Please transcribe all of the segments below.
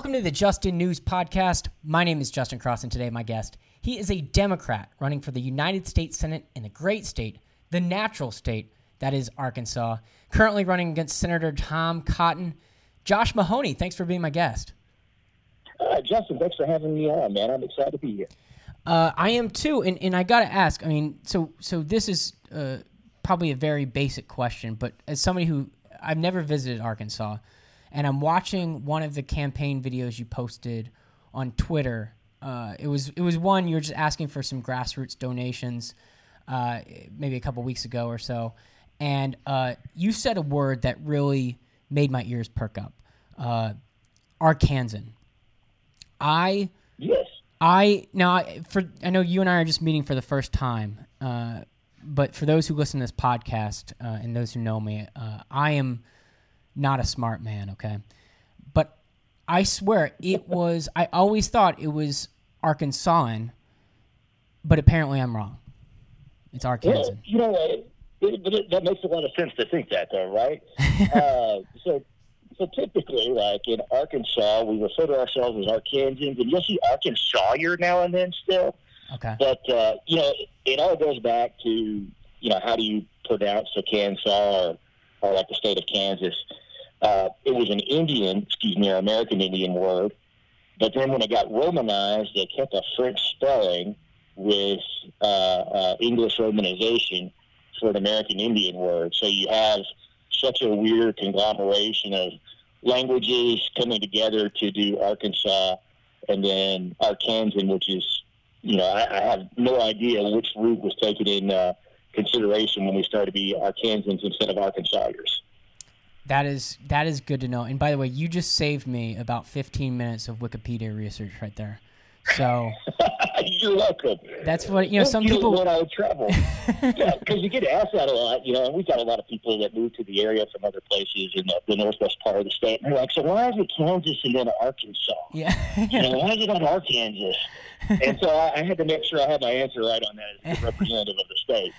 Welcome to the Just In News Podcast. My name is Justin Cross, and today my guest, he is a Democrat running for the United States Senate in the great state, the natural state that is Arkansas. Currently running against Senator Tom Cotton. Josh Mahony, thanks for being my guest. Uh, Justin, thanks for having me on, man. I'm excited to be here. Uh, I am too, and, and I got to ask. I mean, so so this is uh, probably a very basic question, but as somebody who I've never visited Arkansas, and I'm watching one of the campaign videos you posted on Twitter. Uh, it was it was one you were just asking for some grassroots donations, uh, maybe a couple weeks ago or so, and uh, you said a word that really made my ears perk up. Uh, Arkansan. I yes. I now for I know you and I are just meeting for the first time, uh, but for those who listen to this podcast uh, and those who know me, uh, I am not a smart man. Okay, but I swear it was. I always thought it was Arkansan, but apparently I'm wrong. It's Arkansas. Well, you know, it, it, that makes a lot of sense to think that, though, right? uh, so, so typically, like in Arkansas, we refer to ourselves as Arkansans, and you'll see Arkansas now and then still. Okay. But uh, you know, it all goes back to you know how do you pronounce Arkansas or, or like the state of Kansas. Uh, it was an Indian, excuse me, or American Indian word. But then when it got Romanized, they kept a French spelling with uh, uh, English romanization for an American Indian word. So you have such a weird conglomeration of languages coming together to do Arkansas, and then Arkansan, which is, you know, I, I have no idea which route was taken in uh, consideration when we started to be Arkansans instead of Arkansawyers. That is that is good to know. And by the way, you just saved me about 15 minutes of Wikipedia research right there. So you're welcome. That's what you know. Some people out of trouble because yeah, you get asked that a lot. You know, and we've got a lot of people that move to the area from other places in the, the northwest part of the state. And they're like, "So why is it Kansas and then Arkansas? Yeah, you know, why is it not Arkansas?" and so I, I had to make sure I had my answer right on that as representative of the state.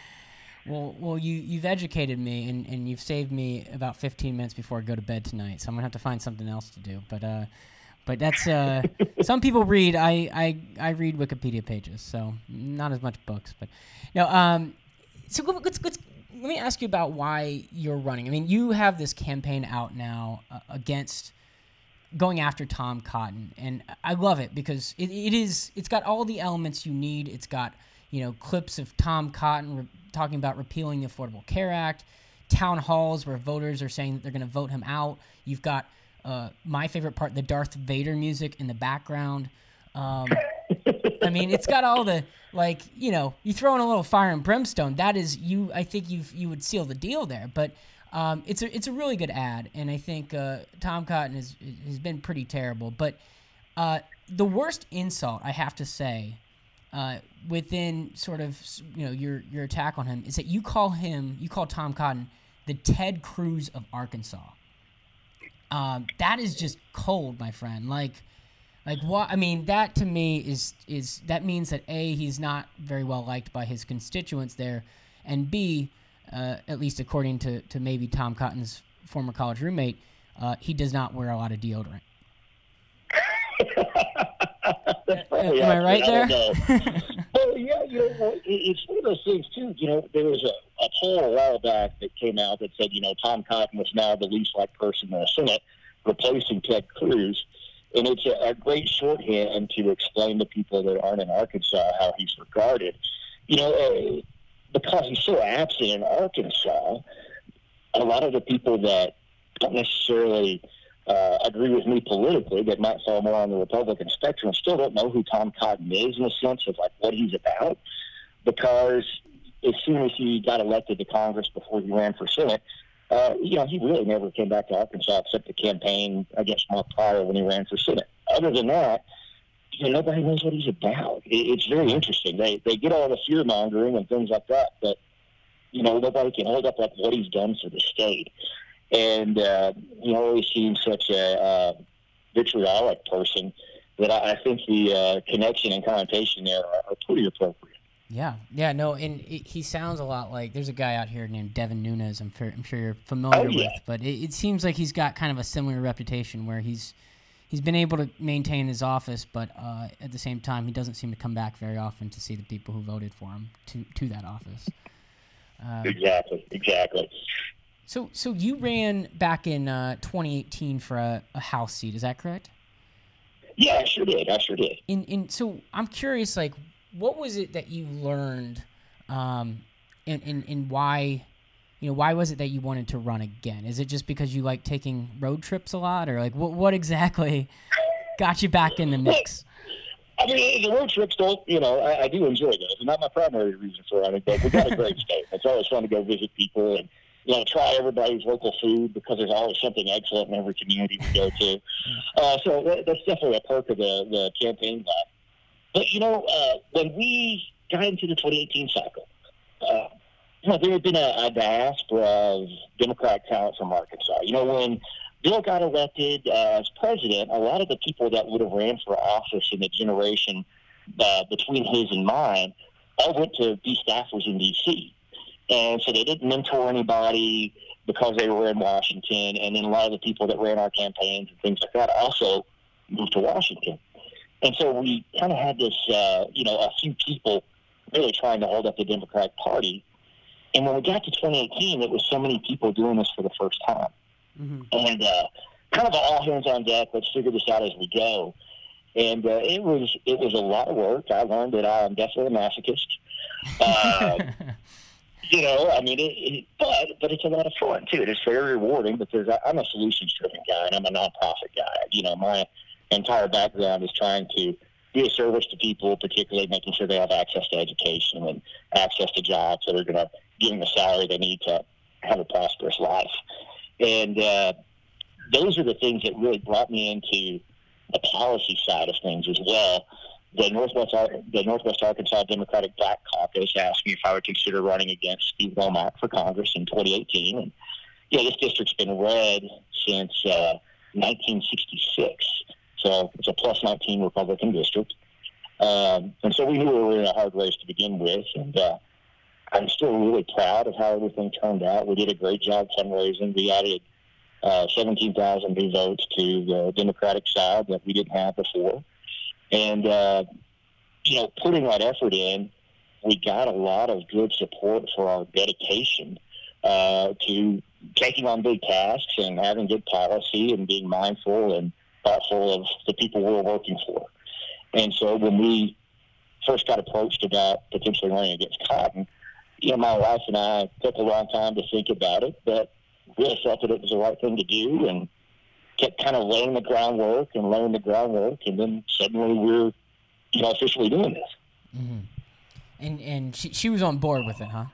Well, well, you you've educated me and, and you've saved me about 15 minutes before I go to bed tonight. So I'm gonna have to find something else to do. But uh, but that's uh, some people read. I, I I read Wikipedia pages, so not as much books. But no. Um, so let's let's let me ask you about why you're running. I mean, you have this campaign out now uh, against going after Tom Cotton, and I love it because it, it is it's got all the elements you need. It's got you know clips of Tom Cotton talking about repealing the Affordable Care Act, town halls where voters are saying that they're going to vote him out. You've got uh, my favorite part, the Darth Vader music in the background. Um, I mean, it's got all the like you know, you throw in a little fire and brimstone. That is you. I think you you would seal the deal there, but. Um, it's a it's a really good ad, and I think uh, Tom Cotton has has been pretty terrible. But uh, the worst insult I have to say uh, within sort of you know your your attack on him is that you call him you call Tom Cotton the Ted Cruz of Arkansas. Um, that is just cold, my friend. Like, like what? I mean, that to me is is that means that a he's not very well liked by his constituents there, and b, uh, at least according to to maybe Tom Cotton's former college roommate, uh, he does not wear a lot of deodorant. Am I right there? well, yeah, you know, it's one of those things too. You know, there was a, a poll a while back that came out that said, you know, Tom Cotton was now the least liked person in the Senate, replacing Ted Cruz. And it's a, a great shorthand to explain to people that aren't in Arkansas how he's regarded. You know, uh, because he's so absent in Arkansas, a lot of the people that don't necessarily uh, agree with me politically that might fall more on the Republican spectrum still don't know who Tom Cotton is in a sense of like what he's about because as soon as he got elected to Congress before he ran for Senate, uh, you know, he really never came back to Arkansas except to campaign against Mark Pryor when he ran for Senate. Other than that, you know, nobody knows what he's about. It, it's very interesting. They they get all the fear mongering and things like that, but you know, nobody can hold up like what he's done for the state and uh, he always seemed such a uh, vitriolic person that I, I think the uh, connection and connotation there are, are, pretty appropriate. Yeah, yeah, no, and it, he sounds a lot like there's a guy out here named Devin Nunes. I'm, I'm sure you're familiar oh, yeah. with, but it, it, seems like he's got kind of a similar reputation where he's he's been able to maintain his office, but uh, at the same time, he doesn't seem to come back very often to see the people who voted for him to to that office. Uh, exactly, exactly. So, so you ran back in uh, 2018 for a, a, House seat, is that correct? Yeah, I sure did. I sure did. In, in, so I'm curious, like, what was it that you learned, um, and, and, and why, you know, why was it that you wanted to run again? Is it just because you like taking road trips a lot, or like, what, what exactly got you back in the mix? I mean, the road trips don't, you know, I, I do enjoy those. It's not my primary reason for running, but we got a great state. It's always fun to go visit people and, you know, try everybody's local food because there's always something excellent in every community we go to. Uh, so that, that's definitely a perk of the, the campaign. But, you know, uh, when we got into the 2018 cycle, uh, you know, there had been a, a diaspora of Democratic talent from Arkansas. You know, when Bill got elected uh, as president, a lot of the people that would have ran for office in the generation uh, between his and mine all went to be staffers in D.C. And so they didn't mentor anybody because they were in Washington. And then a lot of the people that ran our campaigns and things like that also moved to Washington. And so we kind of had this, uh, you know, a few people really trying to hold up the Democratic Party. And when we got to 2018, it was so many people doing this for the first time. Mm-hmm. And uh, kind of all hands on deck. Let's figure this out as we go. And uh, it was it was a lot of work. I learned that I am definitely a masochist. You know, I mean, it, it, but but it's a lot of fun too. It's very rewarding because I, I'm a solutions driven guy and I'm a nonprofit guy. You know, my entire background is trying to be a service to people, particularly making sure they have access to education and access to jobs that are going to give them the salary they need to have a prosperous life. And uh, those are the things that really brought me into the policy side of things as well. The Northwest the Northwest Arkansas Democratic Black Caucus asked me if I would consider running against Steve Womack for Congress in 2018. And know, this district's been red since uh, 1966, so it's a plus 19 Republican district. Um, and so we knew we were in a hard race to begin with, and uh, I'm still really proud of how everything turned out. We did a great job fundraising. We added uh, 17,000 new votes to the Democratic side that we didn't have before. And, uh, you know, putting that effort in, we got a lot of good support for our dedication uh, to taking on big tasks and having good policy and being mindful and thoughtful of the people we're working for. And so when we first got approached about potentially running against Cotton, you know, my wife and I took a long time to think about it, but really felt that it was the right thing to do and kept kind of laying the groundwork and laying the groundwork. And then suddenly we're, you know, officially doing this. Mm-hmm. And, and she, she was on board with it, huh?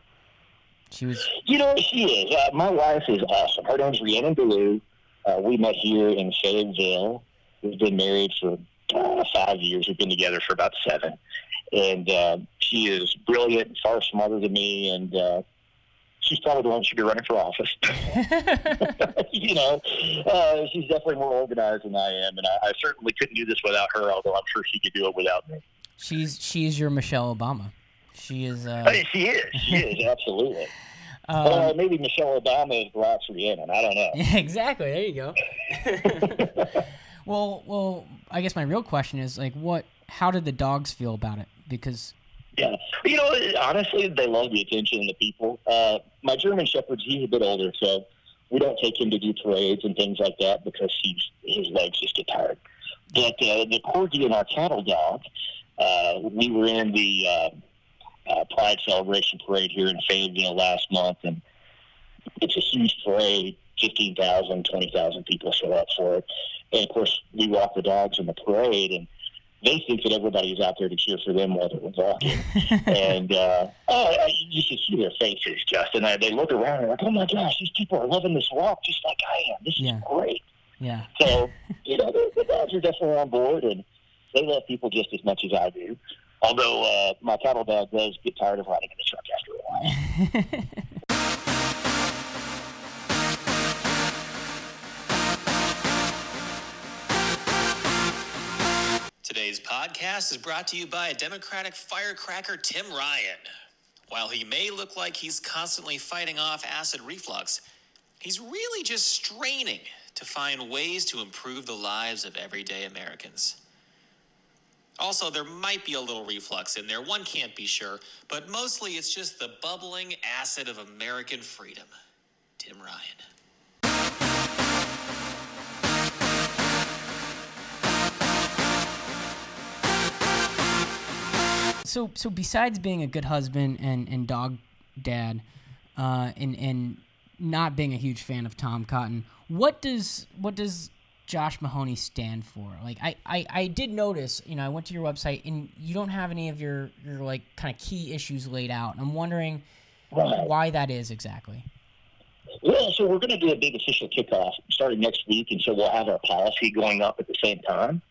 She was. You know, she is. Uh, my wife is awesome. Her name's Rhiannon Ballou. Uh, we met here in Fayetteville. We've been married for uh, five years. We've been together for about seven and uh, she is brilliant, far smarter than me, and uh, she's probably the one who should be running for office. you know, uh, she's definitely more organized than I am, and I, I certainly couldn't do this without her. Although I'm sure she could do it without me. She's she's your Michelle Obama. She is. Uh... Hey, she is. She is absolutely. Um, uh, maybe Michelle Obama is Glass Rhiannon. I don't know. exactly. There you go. well, well, I guess my real question is like, what? How did the dogs feel about it? because yeah, you know, honestly, they love the attention and the people. Uh, my German Shepherd, he's a bit older, so we don't take him to do parades and things like that because he's his legs just get tired. But uh, the corgi and our cattle dog, uh, we were in the uh, uh, Pride celebration parade here in Fayetteville last month, and it's a huge parade. 15,000, 20,000 people show up for it. And of course, we walk the dogs in the parade, and they think that everybody's out there to cheer for them while they're walking. and uh, oh, you should see their faces, Justin. Uh, they look around and like, oh my gosh, these people are loving this walk just like I am. This yeah. is great. Yeah. So, you know, the, the dogs are definitely on board, and they love people just as much as I do. Although uh, my cattle dog does get tired of riding in the truck after a while. podcast is brought to you by a Democratic firecracker, Tim Ryan. While he may look like he's constantly fighting off acid reflux, he's really just straining to find ways to improve the lives of everyday Americans. Also, there might be a little reflux in there, one can't be sure, but mostly it's just the bubbling acid of American freedom. Tim Ryan. So so besides being a good husband and and dog dad, uh, and and not being a huge fan of Tom Cotton, what does what does Josh Mahony stand for? Like I, I, I did notice, you know, I went to your website and you don't have any of your, your like kind of key issues laid out. I'm wondering Right. why that is exactly. Well, so we're going to do a big official kickoff starting next week, and so we'll have our policy going up at the same time.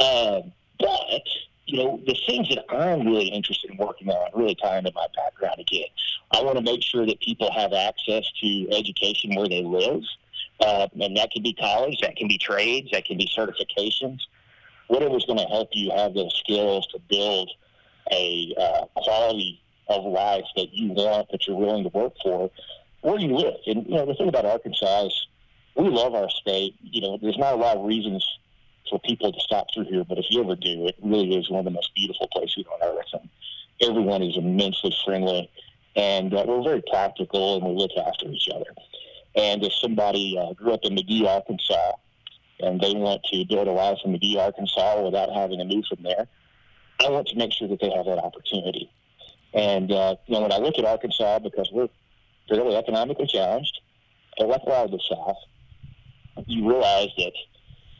Uh, but you know, the things that I'm really interested in working on, really tie into my background again. I want to make sure that people have access to education where they live, uh, and that can be college, that can be trades, that can be certifications. Whatever's going to help you have those skills to build a uh, quality of life that you want, that you're willing to work for, where you live. And you know, the thing about Arkansas is we love our state. You know, there's not a lot of reasons for people to stop through here, but if you ever do, it really is one of the most beautiful places on earth. And everyone is immensely friendly, and uh, we're very practical, and we look after each other. And if somebody uh, grew up in McGehee, Arkansas, and they want to build a life in McGehee, Arkansas, without having to move from there, I want to make sure that they have that opportunity. And uh, you know, when I look at Arkansas, because we're fairly economically challenged, and like a lot of the South, you realize that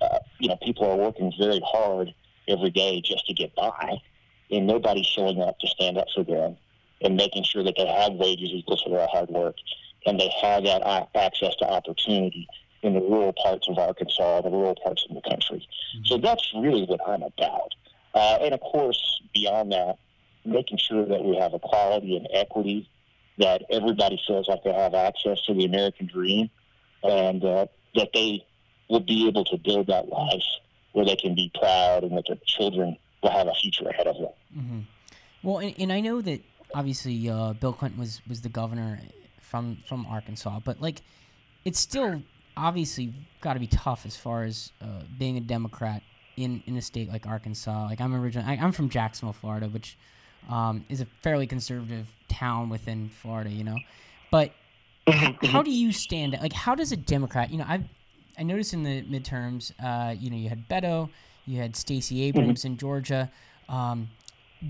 uh, you know people are working very hard every day just to get by, and nobody's showing up to stand up for them and making sure that they have wages equal to their hard work, and they have that access to opportunity in the rural parts of Arkansas, the rural parts of the country. So that's really what I'm about. Uh, and of course, beyond that, making sure that we have equality and equity, that everybody feels like they have access to the American dream, and uh, that they will be able to build that life where they can be proud and that their children will have a future ahead of them. hmm Well, and, and I know that obviously uh, Bill Clinton was, was the governor from from Arkansas, but like it's still obviously got to be tough as far as uh, being a Democrat in, in a state like Arkansas. Like I'm originally, I'm from Jacksonville, Florida, which um, is a fairly conservative town within Florida, you know. But how do you stand? Like, how does a Democrat? You know, I I noticed in the midterms, uh, you know, you had Beto, you had Stacey Abrams in Georgia, um,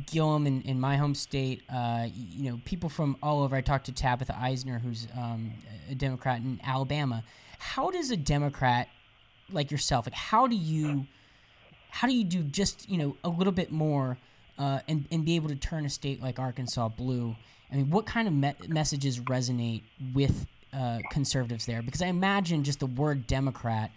Gillum in, in my home state. Uh, you know, people from all over. I talked to Tabitha Isner, who's um, a Democrat in Alabama. How does a Democrat like yourself, like, how do you, how do you do just you know a little bit more, uh, and and be able to turn a state like Arkansas blue? I mean, what kind of me- messages resonate with uh, conservatives there? Because I imagine just the word Democrat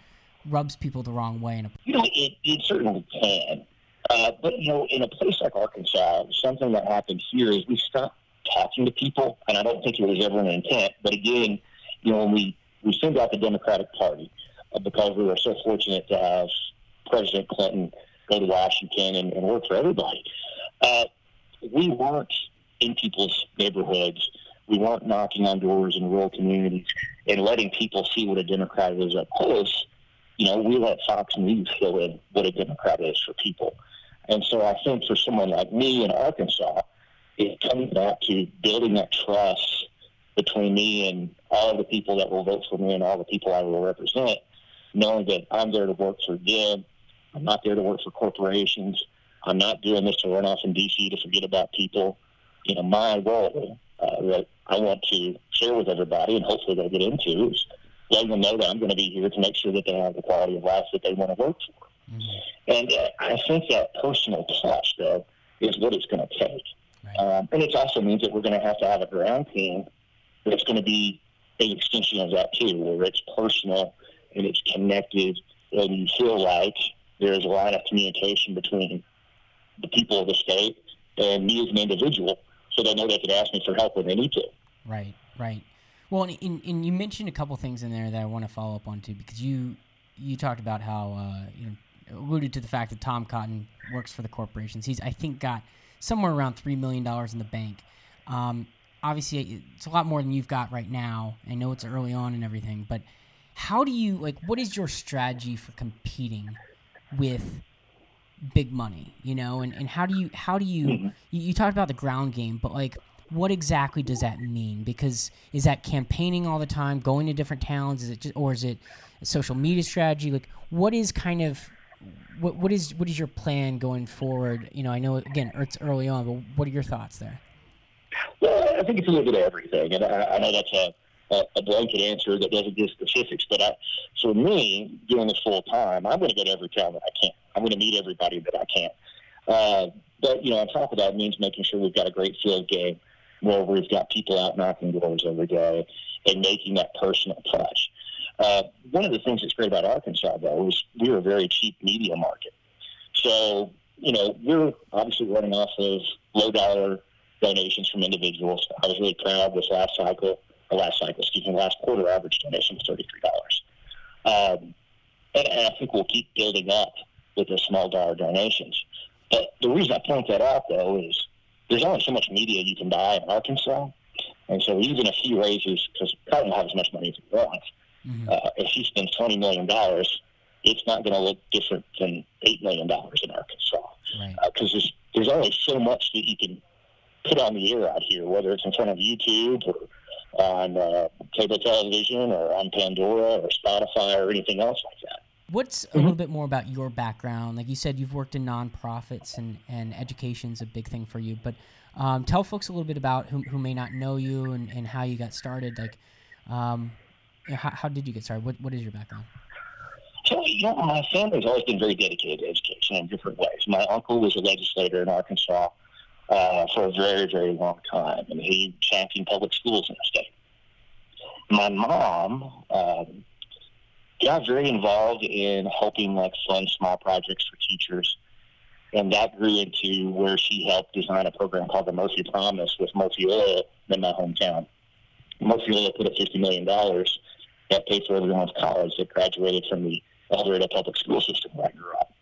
rubs people the wrong way. In a, You know, it, it certainly can. Uh, but, you know, in a place like Arkansas, something that happened here is we stopped talking to people, and I don't think it was ever an intent. But again, you know, when we, we sent out the Democratic Party uh, because we were so fortunate to have President Clinton go to Washington and, and work for everybody, uh, we weren't in people's neighborhoods. We weren't knocking on doors in rural communities and letting people see what a Democrat is up close you know, we let Fox News fill in what a Democrat is for people. And so I think for someone like me in Arkansas, it comes back to building that trust between me and all the people that will vote for me and all the people I will represent, knowing that I'm there to work for them. I'm not there to work for corporations. I'm not doing this to run off in D.C. to forget about people. You know, my role uh, that I want to share with everybody and hopefully they'll get into is letting them know that I'm going to be here to make sure that they have the quality of life that they want to work for. And uh, I think that personal touch, though, is what it's going to take. Right. Um, and it also means that we're going to have to have a ground team that's going to be an extension of that, too, where it's personal and it's connected and you feel like there's a line of communication between the people of the state and me as an individual so they know they can ask me for help when they need to. Right, right. Well, and, and, and you mentioned a couple things in there that I want to follow up on too, because you you talked about how uh, you know alluded to the fact that Tom Cotton works for the corporations. He's I think got somewhere around three million dollars in the bank. Um, obviously, it's a lot more than you've got right now. I know it's early on and everything, but how do you like? What is your strategy for competing with big money? You know, and, and how do you how do you, Mhm. you you talked about the ground game, but like what exactly does that mean? Because is that campaigning all the time, going to different towns? Is it just, or is it a social media strategy? Like, what is kind of what what is what is your plan going forward? You know, I know again it's early on, but what are your thoughts there? Well, I think it's a little bit of everything, and I, I know that's a, a, a blanket answer that doesn't give specifics. But I, for me, doing this full time, I'm going to go to every town that I can. I'm going to meet everybody that I can. Uh, but you know, on top of that, means making sure we've got a great field game where we've got people out knocking doors every day and making that personal touch. Uh, one of the things that's great about Arkansas, though, is we're a very cheap media market. So, you know, we're obviously running off of low dollar donations from individuals. I was really proud this last cycle, or last cycle, excuse me, last quarter average donation was thirty-three dollars. Um, and, and I think we'll keep building up with the small dollar donations. But the reason I point that out, though, is there's only so much media you can buy in Arkansas, and so even if he raises, because Kyle will have as much money as he wants, Mhm. uh, if he spends twenty million dollars, it's not going to look different than eight million dollars in Arkansas Right. because there's there's only so much that you can put on the air out here, whether it's in front of YouTube or on uh, cable television or on Pandora or Spotify or anything else like that. What's a little bit more about your background? Like you said, you've worked in nonprofits and, and education's a big thing for you. But um, tell folks a little bit about who, who may not know you and, and how you got started. Like, um, how, how did you get started? What, what is your background? So, you know, my family's always been very dedicated to education in different ways. My uncle was a legislator in Arkansas uh, for a very, very long time, and he championed public schools in the state. My mom um, got very involved in helping, like, fund small projects for teachers, and that grew into where she helped design a program called the Murphy Promise with Murphy Oil in my hometown. Murphy Oil put up $50 million that paid for everyone's college that graduated from the El public school system where I grew up.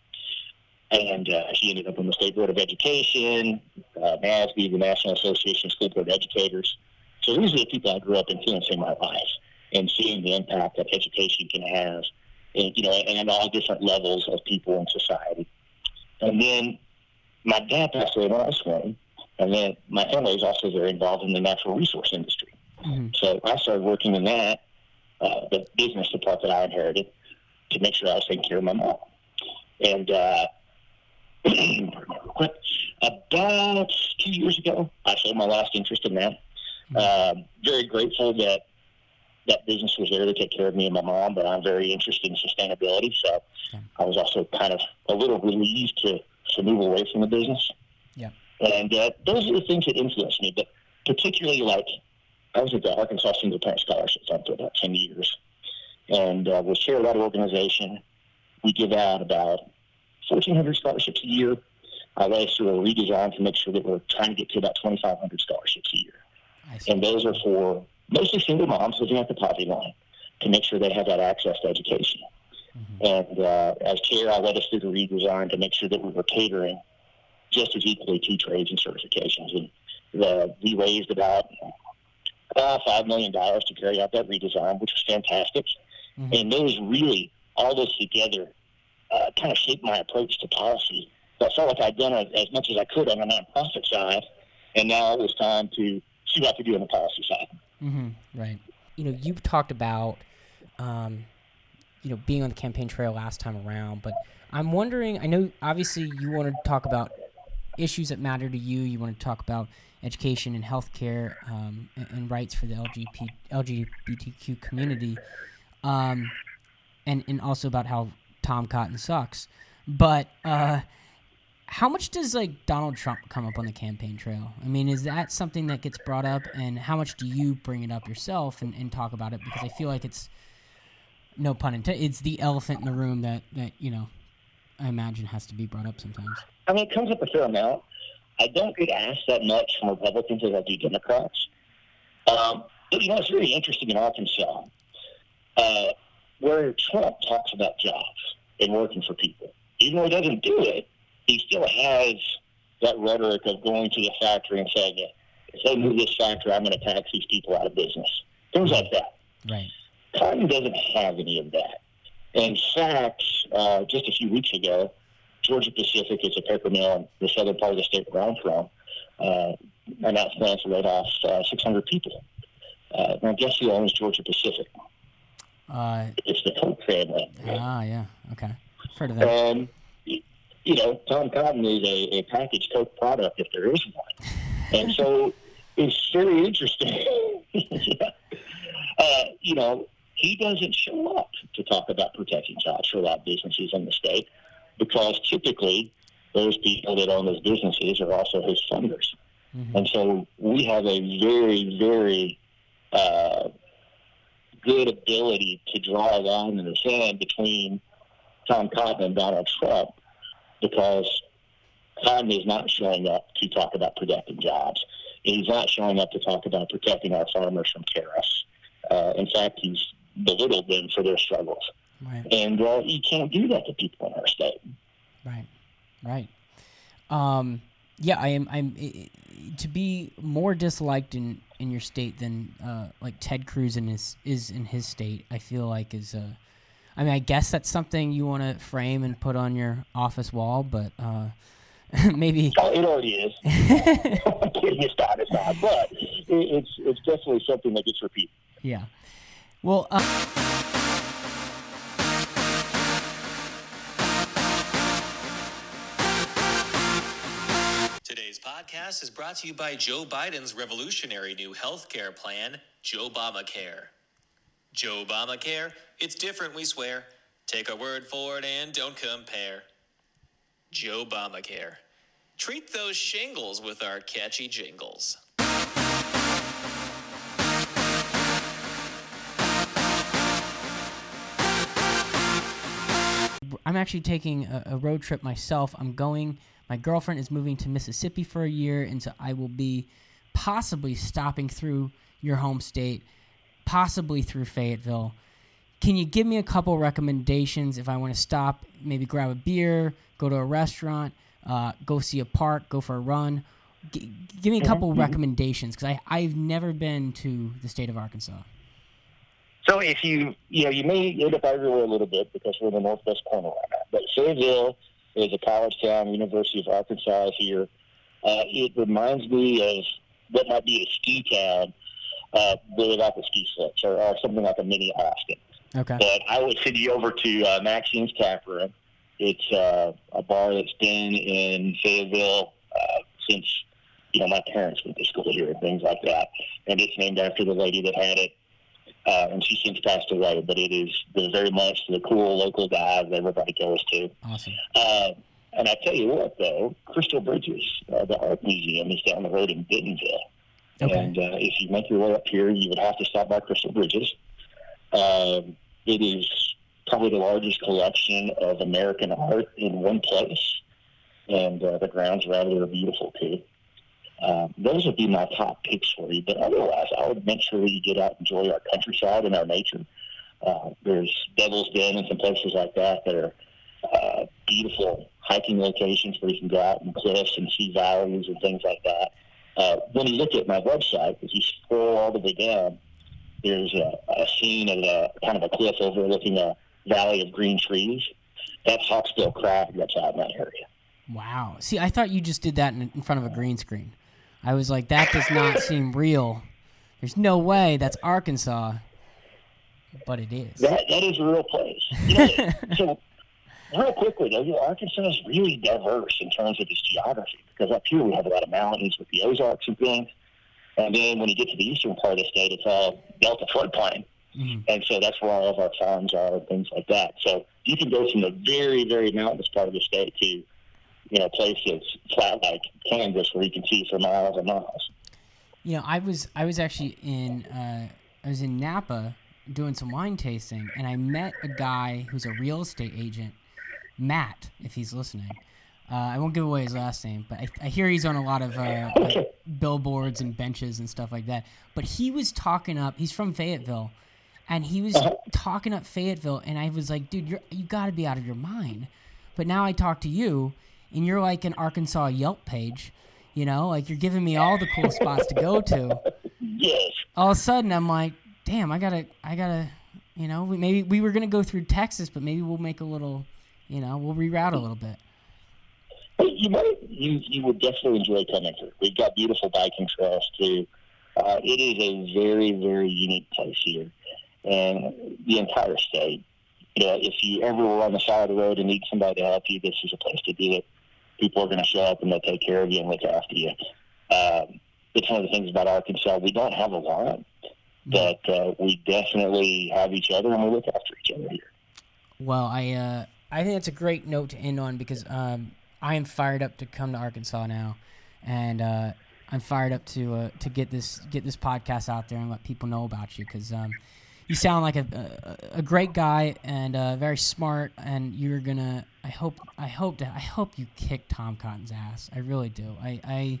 And uh, she ended up on the State Board of Education, uh, NASB, the National Association of School Board Educators. So these are the people I grew up influencing my life and seeing the impact that education can have, and, you know, and at all different levels of people in society. And then my dad passed away when I was 20, and then my family is also very involved in the natural resource industry. Mhm. So I started working in that, uh, the business part that I inherited, to make sure I was taking care of my mom. And uh, real quick, about two years ago, I sold my last interest in that. Um, very grateful that that business was there to take care of me and my mom, but I'm very interested in sustainability. So. I was also kind of a little relieved to, to move away from the business. Yeah. And uh, those are the things that influenced me, but particularly like I was at the Arkansas Single Parent Scholarship Fund for about 10 years and uh, was chair of that organization. We give out about 1,400 scholarships a year. I led us through a redesign to make sure that we're trying to get to about 2,500 scholarships a year. And those are for mostly single moms living at the poverty line to make sure they have that access to education. And uh, as chair, I led us through the redesign to make sure that we were catering just as equally to trades and certifications. And the, we raised about uh, $5 million to carry out that redesign, which was fantastic. Mhm. And those really, all those together, uh, kind of shaped my approach to policy. So I felt like I'd done as, as much as I could on the nonprofit side, and now it was time to see what I could do on the policy side. hmm Right. You know, you talked about, um, you know, being on the campaign trail last time around, but I'm wondering. I know, obviously, you want to talk about issues that matter to you. You want to talk about education and healthcare um, and, and rights for the LGBT, LGBTQ community, um, and and also about how Tom Cotton sucks. But uh, how much does like Donald Trump come up on the campaign trail? I mean, is that something that gets brought up, and how much do you bring it up yourself and, and talk about it? Because I feel like it's no pun intended. It's the elephant in the room that that you know, I imagine has to be brought up sometimes. I mean, it comes up a fair amount. I don't get asked that much from Republicans as I do Democrats. Um, but, you know, it's really interesting in Arkansas, uh, where Trump talks about jobs and working for people. Even though he doesn't do it, he still has that rhetoric of going to the factory and saying, if they move this factory, I'm going to tax these people out of business. Things like that. Right. Cotton doesn't have any of that. In fact, uh, just a few weeks ago, Georgia Pacific is a paper mill in the southern part of the state where I'm from. Uh, announced plans to lay off uh, 600 people. Uh, now, guess who owns Georgia Pacific? Uh, It's the Koch family. ah, yeah. Okay. I've heard of that. Um, you know, Tom Cotton is a, a packaged Koch product if there is one. And so it's very interesting. Yeah. uh, you know, he doesn't show up to talk about protecting jobs for a lot of businesses in the state because typically those people that own those businesses are also his funders. Mhm. And so we have a very, very uh, good ability to draw a line in the sand between Tom Cotton and Donald Trump because Cotton is not showing up to talk about protecting jobs. He's not showing up to talk about protecting our farmers from tariffs. Uh, in fact, he's belittled them for their struggles. Right. And uh, you can't do that to people in our state. Right, right. Um, yeah, I am. I'm i- i- to be more disliked in in your state than uh, like Ted Cruz in his is in his state. I feel like is uh, I mean, I guess that's something you want to frame and put on your office wall, but uh, maybe. Oh, it already is. I'm kidding, it's not, it's not. But it, it's, it's definitely something that gets repeated. Yeah. Well, uh, podcast is brought to you by Joe Biden's revolutionary new health care plan, Joe Obamacare. Joe Obamacare, it's different, we swear. Take our word for it and don't compare. Joe Obamacare. Treat those shingles with our catchy jingles. I'm actually taking a, a road trip myself. I'm going. My girlfriend is moving to Mississippi for a year, and so I will be possibly stopping through your home state, possibly through Fayetteville. Can you give me a couple recommendations if I want to stop, maybe grab a beer, go to a restaurant, uh, go see a park, go for a run? G- give me a couple recommendations because I've never been to the state of Arkansas. So if you, you know, you may end up everywhere a little bit because we're in the northwest corner right now. But Fayetteville is a college town. University of Arkansas here. Uh, it reminds me of what might be a ski town, uh, but without the ski slicks, or, or something like a mini Austin. Okay. But I would send you over to uh, Maxine's Tap Room. It's uh, a bar that's been in Fayetteville uh, since you know my parents went to school here and things like that. And it's named after the lady that had it, uh, and she's since passed away. But it is the very much the cool local guy that everybody goes to. Awesome. Uh, and I tell you what, though, Crystal Bridges, uh, the art museum, is down the road in Bentonville. Okay. And uh, if you make your way up here, you would have to stop by Crystal Bridges. Um, it is probably the largest collection of American art in one place, and uh, the grounds around it are beautiful too. Uh, those would be my top picks for you. But otherwise, I would make sure that you get out and enjoy our countryside and our nature. Uh, there's Devil's Den and some places like that that are uh, beautiful hiking locations where you can go out and cliffs and see valleys and things like that. Uh, when you look at my website, if you scroll all the way down, there's a, a scene of a kind of a cliff overlooking a valley of green trees. That's Hawksbill Crag that's out in that area. Wow. See, I thought you just did that in, in front of a green screen. I was like, that does not seem real. There's no way that's Arkansas. But it is. That that is a real place. You know, so real quickly though, you know, Arkansas is really diverse in terms of its geography because up here we have a lot of mountains with the Ozarks and things. And then when you get to the eastern part of the state, it's all Delta floodplain. Mhm. And so that's where all of our farms are and things like that. So you can go from the very, very mountainous part of the state to, you know, places flat like Kansas where you can see for miles and miles. You know, I was I was actually in uh, I was in Napa doing some wine tasting, and I met a guy who's a real estate agent, Matt, if he's listening. Uh, I won't give away his last name, but I, I hear he's on a lot of uh, like billboards and benches and stuff like that. But he was talking up. He's from Fayetteville, and he was talking up Fayetteville, and I was like, dude, you're you got to be out of your mind. But now I talk to you, and you're like an Arkansas Yelp page. You know, like you're giving me all the cool spots to go to. Yes. All of a sudden, I'm like, damn, I gotta, I gotta, You know, we, maybe we were gonna go through Texas, but maybe we'll make a little. You know, we'll reroute a little bit. You might, you you would definitely enjoy coming through. We've got beautiful biking trails too. Uh, it is a very very unique place here, and the entire state. You know, if you ever were on the side of the road and need somebody to help you, this is a place to do it. People are going to show up and they'll take care of you and look after you. Um, it's one of the things about Arkansas. We don't have a lot, but uh, we definitely have each other and we look after each other here. Well, I uh, I think that's a great note to end on because um, I am fired up to come to Arkansas now, and uh, I'm fired up to uh, to get this get this podcast out there and let people know about you because um, you sound like a, a, a great guy and uh, very smart, and you're gonna. I hope I hope to, I hope you kick Tom Cotton's ass. I really do. I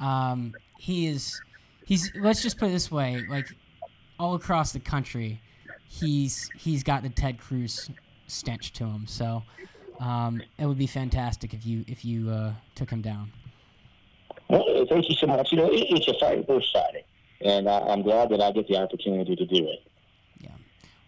I um he is he's let's just put it this way like all across the country he's he's got the Ted Cruz stench to him. So um, it would be fantastic if you if you uh, took him down. Well, thank you so much. You know, it, it's a fight worth fighting, and I, I'm glad that I get the opportunity to do it.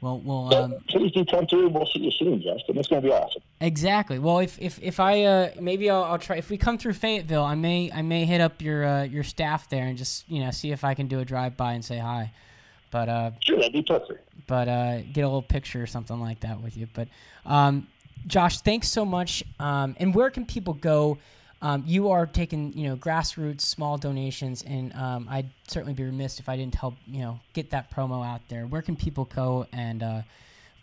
Well, well. So Um, please do come through. We'll see you soon, Justin. It's going to be awesome. exactly. Well, if if, if I uh, maybe I'll, I'll try if we come through Fayetteville, I may I may hit up your uh, your staff there and just you know see if I can do a drive by and say hi. But uh, Sure, that'd be perfect. but uh, get a little picture or something like that with you. But um, Josh, thanks so much. Um, and where can people go? Um, you are taking you know grassroots small donations, and um, I'd certainly be remiss if I didn't help you know get that promo out there. Where can people go and uh,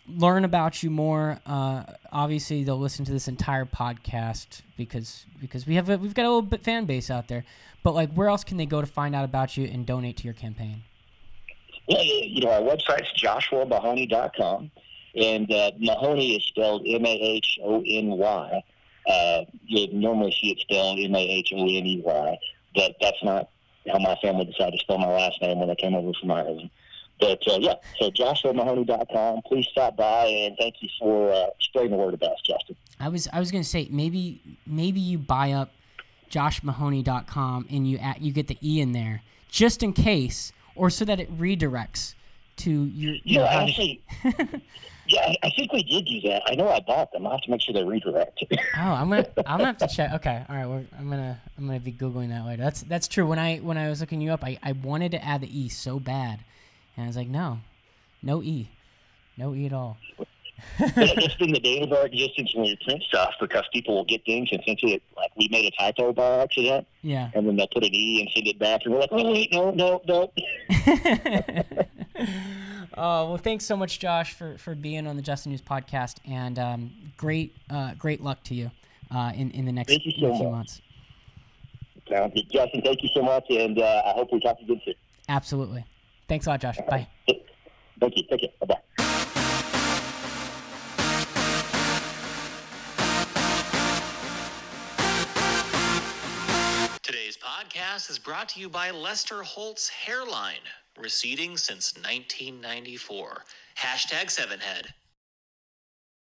learn about you more? Uh, obviously, they'll listen to this entire podcast because because we have a, we've got a little bit fan base out there. But like, where else can they go to find out about you and donate to your campaign? Yeah, you know, our website's joshuamahony.com, and uh, Mahony is spelled M A H O N Y. Uh, you'd normally see it spelled M A H O N E Y, but that's not how my family decided to spell my last name when I came over from Ireland. But uh, yeah, so joshuamahony.com. Please stop by, and thank you for uh, spreading the word about us, Justin. I was I was gonna say maybe maybe you buy up joshmahoney.com and you add, you get the e in there just in case, or so that it redirects to your. You know, Yeah, actually, yeah, I- think we did do that. I know I bought them. I'll have to make sure they redirect. oh, I'm gonna I'm gonna have to check. Okay, all right, we're, I'm gonna I'm gonna be googling that later. That's that's true. When I when I was looking you up, I, I wanted to add the e so bad, and I was like, no, no e, no e at all. it's been the day of our existence when we print stuff because people will get things and think it like we made a typo by accident, Yeah. and then they'll put an e and send it back, and we're like, oh wait, no, no, no. Oh well, thanks so much, Josh, for, for being on the Just In News podcast, and um, great uh, great luck to you uh, in in the next Thank you in so few much. months. Sounds good. Justin, thank you so much, and uh, I hope we talk again soon. Absolutely. Thanks a lot, Josh. Bye. Thank you. Take care. Bye bye. Today's podcast is brought to you by Lester Holt's Hairline, receding since 1994. Hashtag Sevenhead.